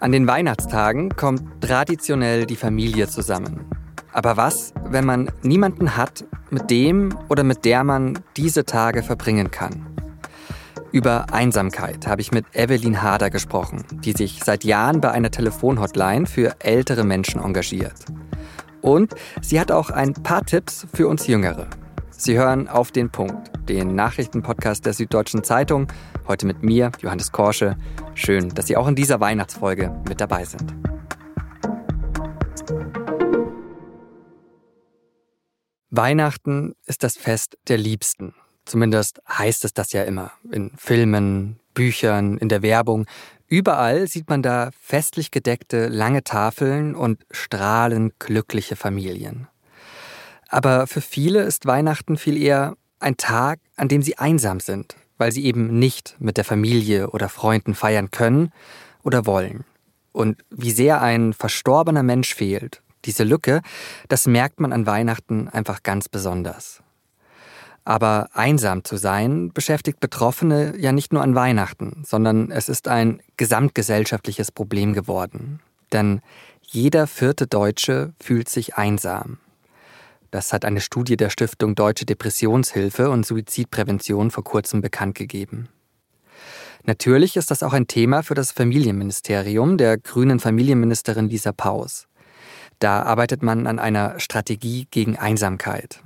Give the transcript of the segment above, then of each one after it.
An den Weihnachtstagen kommt traditionell die Familie zusammen. Aber was, wenn man niemanden hat, mit dem oder mit der man diese Tage verbringen kann? Über Einsamkeit habe ich mit Evelyn Hader gesprochen, die sich seit Jahren bei einer Telefonhotline für ältere Menschen engagiert. Und sie hat auch ein paar Tipps für uns Jüngere. Sie hören auf den Punkt, den Nachrichtenpodcast der Süddeutschen Zeitung, heute mit mir, Johannes Korsche. Schön, dass Sie auch in dieser Weihnachtsfolge mit dabei sind. Weihnachten ist das Fest der Liebsten. Zumindest heißt es das ja immer. In Filmen, Büchern, in der Werbung. Überall sieht man da festlich gedeckte lange Tafeln und strahlend glückliche Familien. Aber für viele ist Weihnachten viel eher ein Tag, an dem sie einsam sind, weil sie eben nicht mit der Familie oder Freunden feiern können oder wollen. Und wie sehr ein verstorbener Mensch fehlt, diese Lücke, das merkt man an Weihnachten einfach ganz besonders. Aber einsam zu sein beschäftigt Betroffene ja nicht nur an Weihnachten, sondern es ist ein gesamtgesellschaftliches Problem geworden. Denn jeder vierte Deutsche fühlt sich einsam. Das hat eine Studie der Stiftung Deutsche Depressionshilfe und Suizidprävention vor kurzem bekannt gegeben. Natürlich ist das auch ein Thema für das Familienministerium der grünen Familienministerin Lisa Paus. Da arbeitet man an einer Strategie gegen Einsamkeit.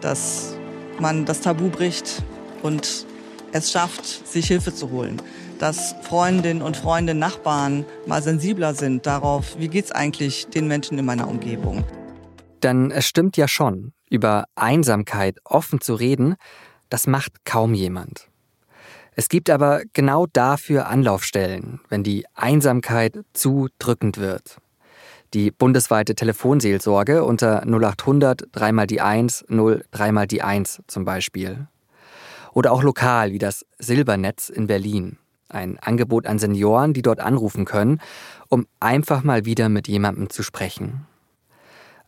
Dass man das Tabu bricht und es schafft, sich Hilfe zu holen. Dass Freundinnen und Freunde, Nachbarn mal sensibler sind darauf, wie geht es eigentlich den Menschen in meiner Umgebung. Denn es stimmt ja schon, über Einsamkeit offen zu reden, das macht kaum jemand. Es gibt aber genau dafür Anlaufstellen, wenn die Einsamkeit zu drückend wird. Die bundesweite Telefonseelsorge unter 0800 3 die 1 0 3 die 1 zum Beispiel. Oder auch lokal wie das Silbernetz in Berlin. Ein Angebot an Senioren, die dort anrufen können, um einfach mal wieder mit jemandem zu sprechen.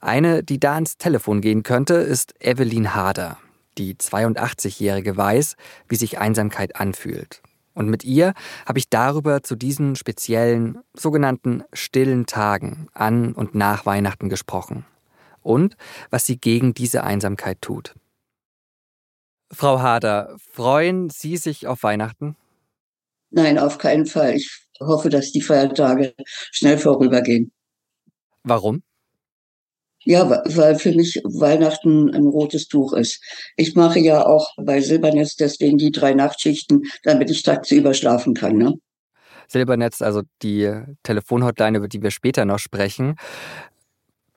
Eine, die da ans Telefon gehen könnte, ist Evelyn Harder. Die 82-Jährige weiß, wie sich Einsamkeit anfühlt. Und mit ihr habe ich darüber zu diesen speziellen, sogenannten stillen Tagen an und nach Weihnachten gesprochen. Und was sie gegen diese Einsamkeit tut. Frau Harder, freuen Sie sich auf Weihnachten? Nein, auf keinen Fall. Ich hoffe, dass die Feiertage schnell vorübergehen. Warum? Ja, weil für mich Weihnachten ein rotes Tuch ist. Ich mache ja auch bei Silbernetz deswegen die drei Nachtschichten, damit ich tagsüber schlafen kann. Ne? Silbernetz, also die Telefonhotline, über die wir später noch sprechen.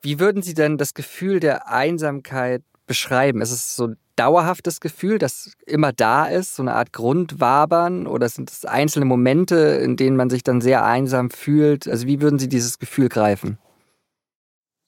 Wie würden Sie denn das Gefühl der Einsamkeit beschreiben? Ist es so ein dauerhaftes Gefühl, das immer da ist, so eine Art Grundwabern? Oder sind es einzelne Momente, in denen man sich dann sehr einsam fühlt? Also wie würden Sie dieses Gefühl greifen?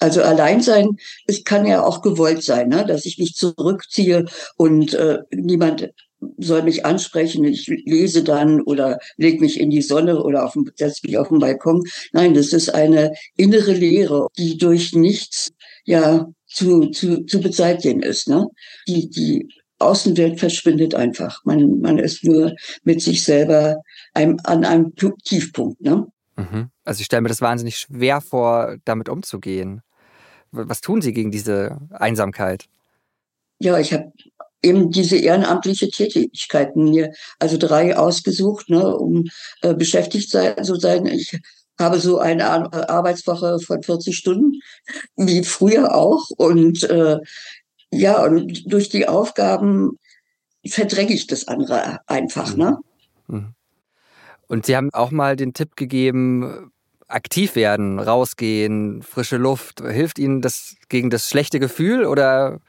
Also allein sein, es kann ja auch gewollt sein, ne? dass ich mich zurückziehe und äh, niemand soll mich ansprechen, ich lese dann oder leg mich in die Sonne oder setze mich auf den Balkon. Nein, das ist eine innere Leere, die durch nichts ja zu, zu, zu beseitigen ist. Ne? Die, die Außenwelt verschwindet einfach. Man, man ist nur mit sich selber einem, an einem Tiefpunkt. Ne? Mhm. Also ich stelle mir das wahnsinnig schwer vor, damit umzugehen. Was tun Sie gegen diese Einsamkeit? Ja, ich habe eben diese ehrenamtliche Tätigkeiten mir, also drei ausgesucht, ne, um äh, beschäftigt sein, zu sein. Ich habe so eine Arbeitswoche von 40 Stunden, wie früher auch. Und äh, ja, und durch die Aufgaben verdränge ich das andere einfach. Ne? Mhm. Ne? Und Sie haben auch mal den Tipp gegeben, aktiv werden, rausgehen, frische Luft. Hilft Ihnen das gegen das schlechte Gefühl oder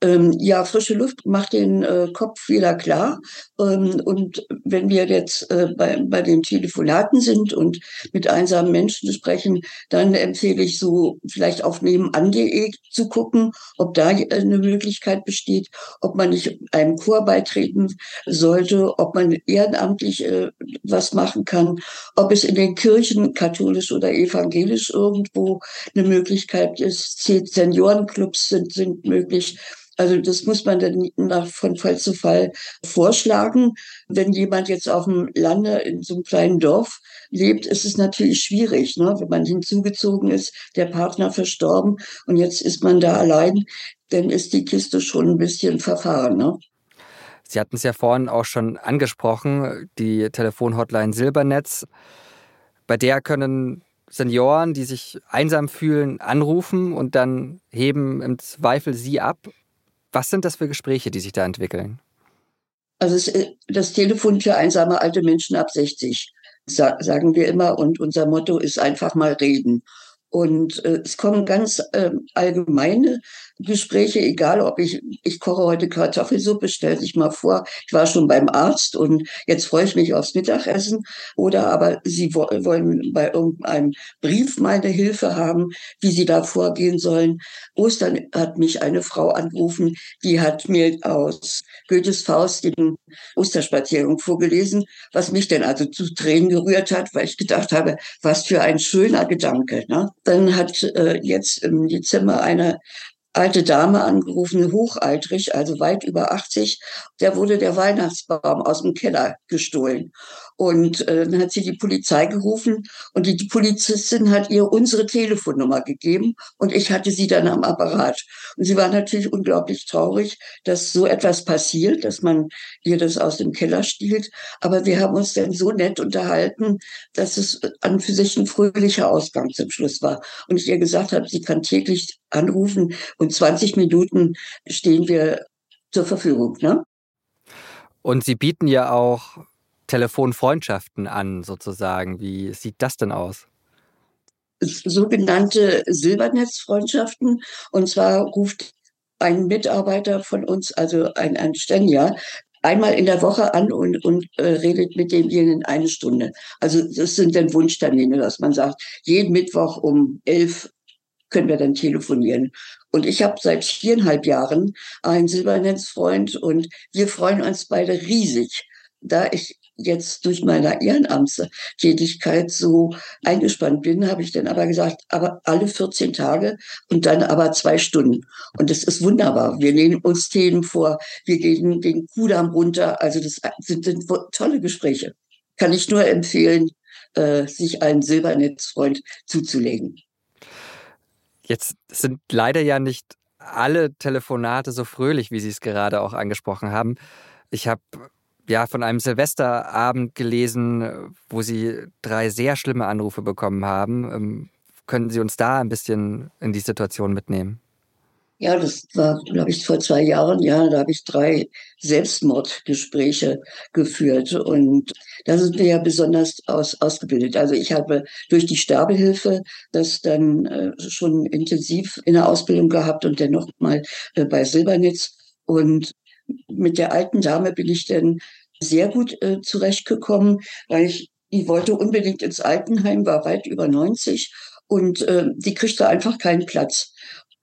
ähm, ja, frische Luft macht den äh, Kopf wieder klar. Ähm, und wenn wir jetzt äh, bei, bei den Telefonaten sind und mit einsamen Menschen sprechen, dann empfehle ich so vielleicht auf nebenan.de zu gucken, ob da eine Möglichkeit besteht, ob man nicht einem Chor beitreten sollte, ob man ehrenamtlich äh, was machen kann, ob es in den Kirchen, katholisch oder evangelisch, irgendwo eine Möglichkeit ist. Seniorenclubs sind, sind möglich Also das muss man dann nach, von Fall zu Fall vorschlagen. Wenn jemand jetzt auf dem Lande in so einem kleinen Dorf lebt, ist es natürlich schwierig, ne? wenn man hinzugezogen ist, der Partner verstorben und jetzt ist man da allein, dann ist die Kiste schon ein bisschen verfahren. Ne? Sie hatten es ja vorhin auch schon angesprochen, die Telefonhotline Silbernetz. Bei der können Senioren, die sich einsam fühlen, anrufen und dann heben im Zweifel sie ab. Was sind das für Gespräche, die sich da entwickeln? Also das Telefon für einsame alte Menschen ab 60, sagen wir immer. Und unser Motto ist einfach mal reden. Und äh, es kommen ganz äh, allgemeine Gespräche, egal ob ich, ich koche heute Kartoffelsuppe, stell sich mal vor, ich war schon beim Arzt und jetzt freue ich mich aufs Mittagessen. Oder aber Sie wo wollen bei irgendeinem Brief meine Hilfe haben, wie Sie da vorgehen sollen. Ostern hat mich eine Frau angerufen, die hat mir aus Goethes Faust den Osterspaziergang vorgelesen, was mich denn also zu Tränen gerührt hat, weil ich gedacht habe, was für ein schöner Gedanke. Ne? Dann hat äh, jetzt im Dezember eine alte Dame angerufen, hochaltrig, also weit über 80. Der wurde der Weihnachtsbaum aus dem Keller gestohlen. Und äh, dann hat sie die Polizei gerufen und die, die Polizistin hat ihr unsere Telefonnummer gegeben und ich hatte sie dann am Apparat. Und sie war natürlich unglaublich traurig, dass so etwas passiert, dass man ihr das aus dem Keller stiehlt. Aber wir haben uns dann so nett unterhalten, dass es an für sich ein fröhlicher Ausgang zum Schluss war. Und ich ihr gesagt habe, sie kann täglich anrufen und 20 Minuten stehen wir zur Verfügung. Ne? Und Sie bieten ja auch Telefonfreundschaften an, sozusagen. Wie sieht das denn aus? Sogenannte Silbernetzfreundschaften. Und zwar ruft ein Mitarbeiter von uns, also ein, ein Stenja, einmal in der Woche an und, und äh, redet mit demjenigen eine Stunde. Also das sind dann Wunschtermine, dass man sagt, jeden Mittwoch um elf können wir dann telefonieren. Und ich habe seit viereinhalb Jahren einen Silbernetzfreund und wir freuen uns beide riesig. Da ich jetzt durch meine Ehrenamtstätigkeit so eingespannt bin, habe ich dann aber gesagt, aber alle 14 Tage und dann aber zwei Stunden. Und das ist wunderbar. Wir nehmen uns Themen vor, wir gehen den Kudamm runter. Also das sind, sind tolle Gespräche. Kann ich nur empfehlen, äh, sich einen Silbernetzfreund zuzulegen. Jetzt sind leider ja nicht alle Telefonate so fröhlich, wie Sie es gerade auch angesprochen haben. Ich habe ja von einem Silvesterabend gelesen, wo Sie drei sehr schlimme Anrufe bekommen haben. Ähm, können Sie uns da ein bisschen in die Situation mitnehmen? Ja, das war, glaube ich, vor zwei Jahren. Ja, da habe ich drei Selbstmordgespräche geführt. Und da sind wir ja besonders aus, ausgebildet. Also ich habe durch die Sterbehilfe das dann äh, schon intensiv in der Ausbildung gehabt und dann noch mal äh, bei Silbernitz. Und mit der alten Dame bin ich dann sehr gut äh, zurechtgekommen, weil ich, die wollte unbedingt ins Altenheim, war weit über 90 und äh, die kriegte einfach keinen Platz.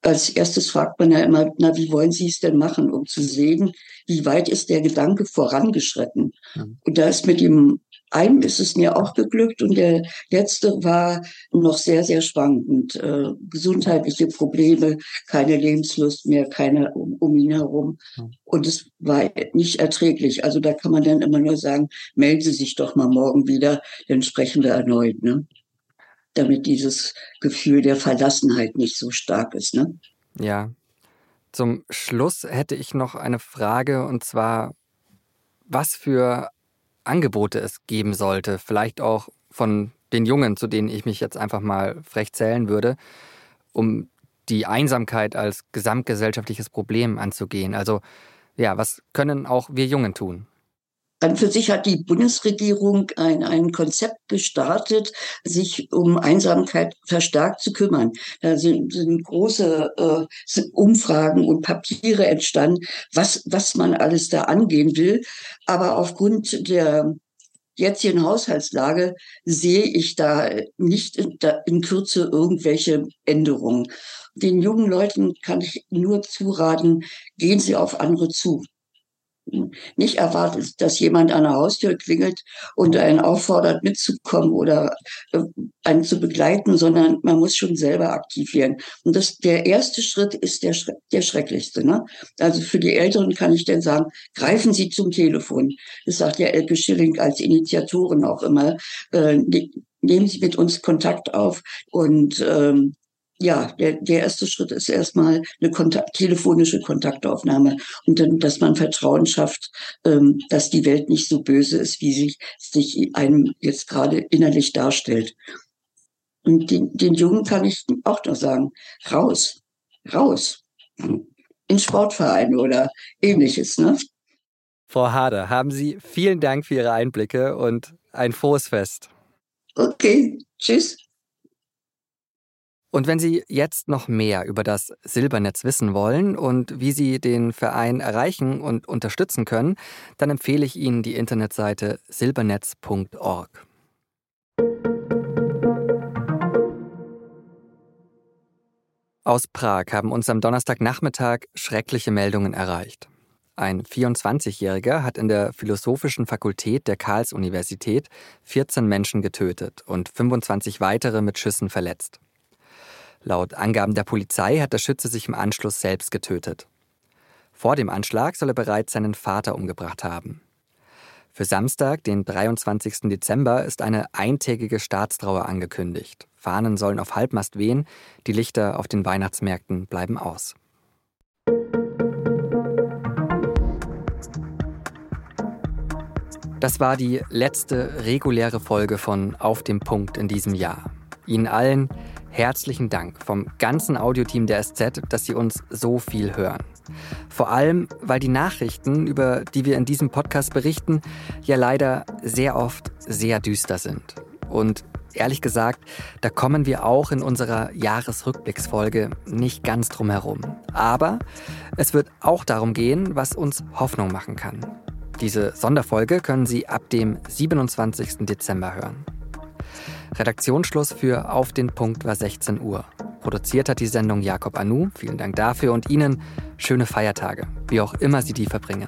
Als erstes fragt man ja immer, na, wie wollen Sie es denn machen, um zu sehen, wie weit ist der Gedanke vorangeschritten? Ja. Und da ist mit dem einem ist es mir auch geglückt und der letzte war noch sehr, sehr schwankend. Äh, gesundheitliche Probleme, keine Lebenslust mehr, keine um, um ihn herum. Und es war nicht erträglich. Also da kann man dann immer nur sagen, melden Sie sich doch mal morgen wieder, dann sprechen wir erneut, ne? Damit dieses Gefühl der Verlassenheit nicht so stark ist, ne? Ja. Zum Schluss hätte ich noch eine Frage und zwar, was für Angebote es geben sollte, vielleicht auch von den Jungen, zu denen ich mich jetzt einfach mal frech zählen würde, um die Einsamkeit als gesamtgesellschaftliches Problem anzugehen. Also ja, was können auch wir Jungen tun? An für sich hat die Bundesregierung ein, ein Konzept gestartet, sich um Einsamkeit verstärkt zu kümmern. Da sind, sind große äh, Umfragen und Papiere entstanden, was, was man alles da angehen will. Aber aufgrund der jetzigen Haushaltslage sehe ich da nicht in, da in Kürze irgendwelche Änderungen. Den jungen Leuten kann ich nur zuraten, gehen Sie auf andere zu nicht erwartet, dass jemand an der Haustür klingelt und einen auffordert, mitzukommen oder äh, einen zu begleiten, sondern man muss schon selber aktiv werden. Und das, der erste Schritt ist der, der schrecklichste. Ne? Also für die Älteren kann ich denn sagen, greifen Sie zum Telefon. Das sagt ja Elke Schilling als Initiatorin auch immer. Äh, nehmen Sie mit uns Kontakt auf und ähm, ja, der, der erste Schritt ist erstmal eine Kontakt, telefonische Kontaktaufnahme und dann, dass man Vertrauen schafft, ähm, dass die Welt nicht so böse ist, wie sich, sich einem jetzt gerade innerlich darstellt. Und den, den Jungen kann ich auch noch sagen, raus, raus, in Sportvereine oder ähnliches. Ne? Frau Hader, haben Sie vielen Dank für Ihre Einblicke und ein frohes Fest. Okay, tschüss. Und wenn Sie jetzt noch mehr über das Silbernetz wissen wollen und wie Sie den Verein erreichen und unterstützen können, dann empfehle ich Ihnen die Internetseite silbernetz.org. Aus Prag haben uns am Donnerstagnachmittag schreckliche Meldungen erreicht. Ein 24-Jähriger hat in der Philosophischen Fakultät der Karls-Universität 14 Menschen getötet und 25 weitere mit Schüssen verletzt. Laut Angaben der Polizei hat der Schütze sich im Anschluss selbst getötet. Vor dem Anschlag soll er bereits seinen Vater umgebracht haben. Für Samstag, den 23. Dezember, ist eine eintägige Staatstrauer angekündigt. Fahnen sollen auf Halbmast wehen, die Lichter auf den Weihnachtsmärkten bleiben aus. Das war die letzte reguläre Folge von Auf dem Punkt in diesem Jahr. Ihnen allen herzlichen Dank vom ganzen Audioteam der SZ, dass Sie uns so viel hören. Vor allem, weil die Nachrichten, über die wir in diesem Podcast berichten, ja leider sehr oft sehr düster sind. Und ehrlich gesagt, da kommen wir auch in unserer Jahresrückblicksfolge nicht ganz drum herum. Aber es wird auch darum gehen, was uns Hoffnung machen kann. Diese Sonderfolge können Sie ab dem 27. Dezember hören. Redaktionsschluss für Auf den Punkt war 16 Uhr. Produziert hat die Sendung Jakob Anu. Vielen Dank dafür und Ihnen schöne Feiertage, wie auch immer Sie die verbringen.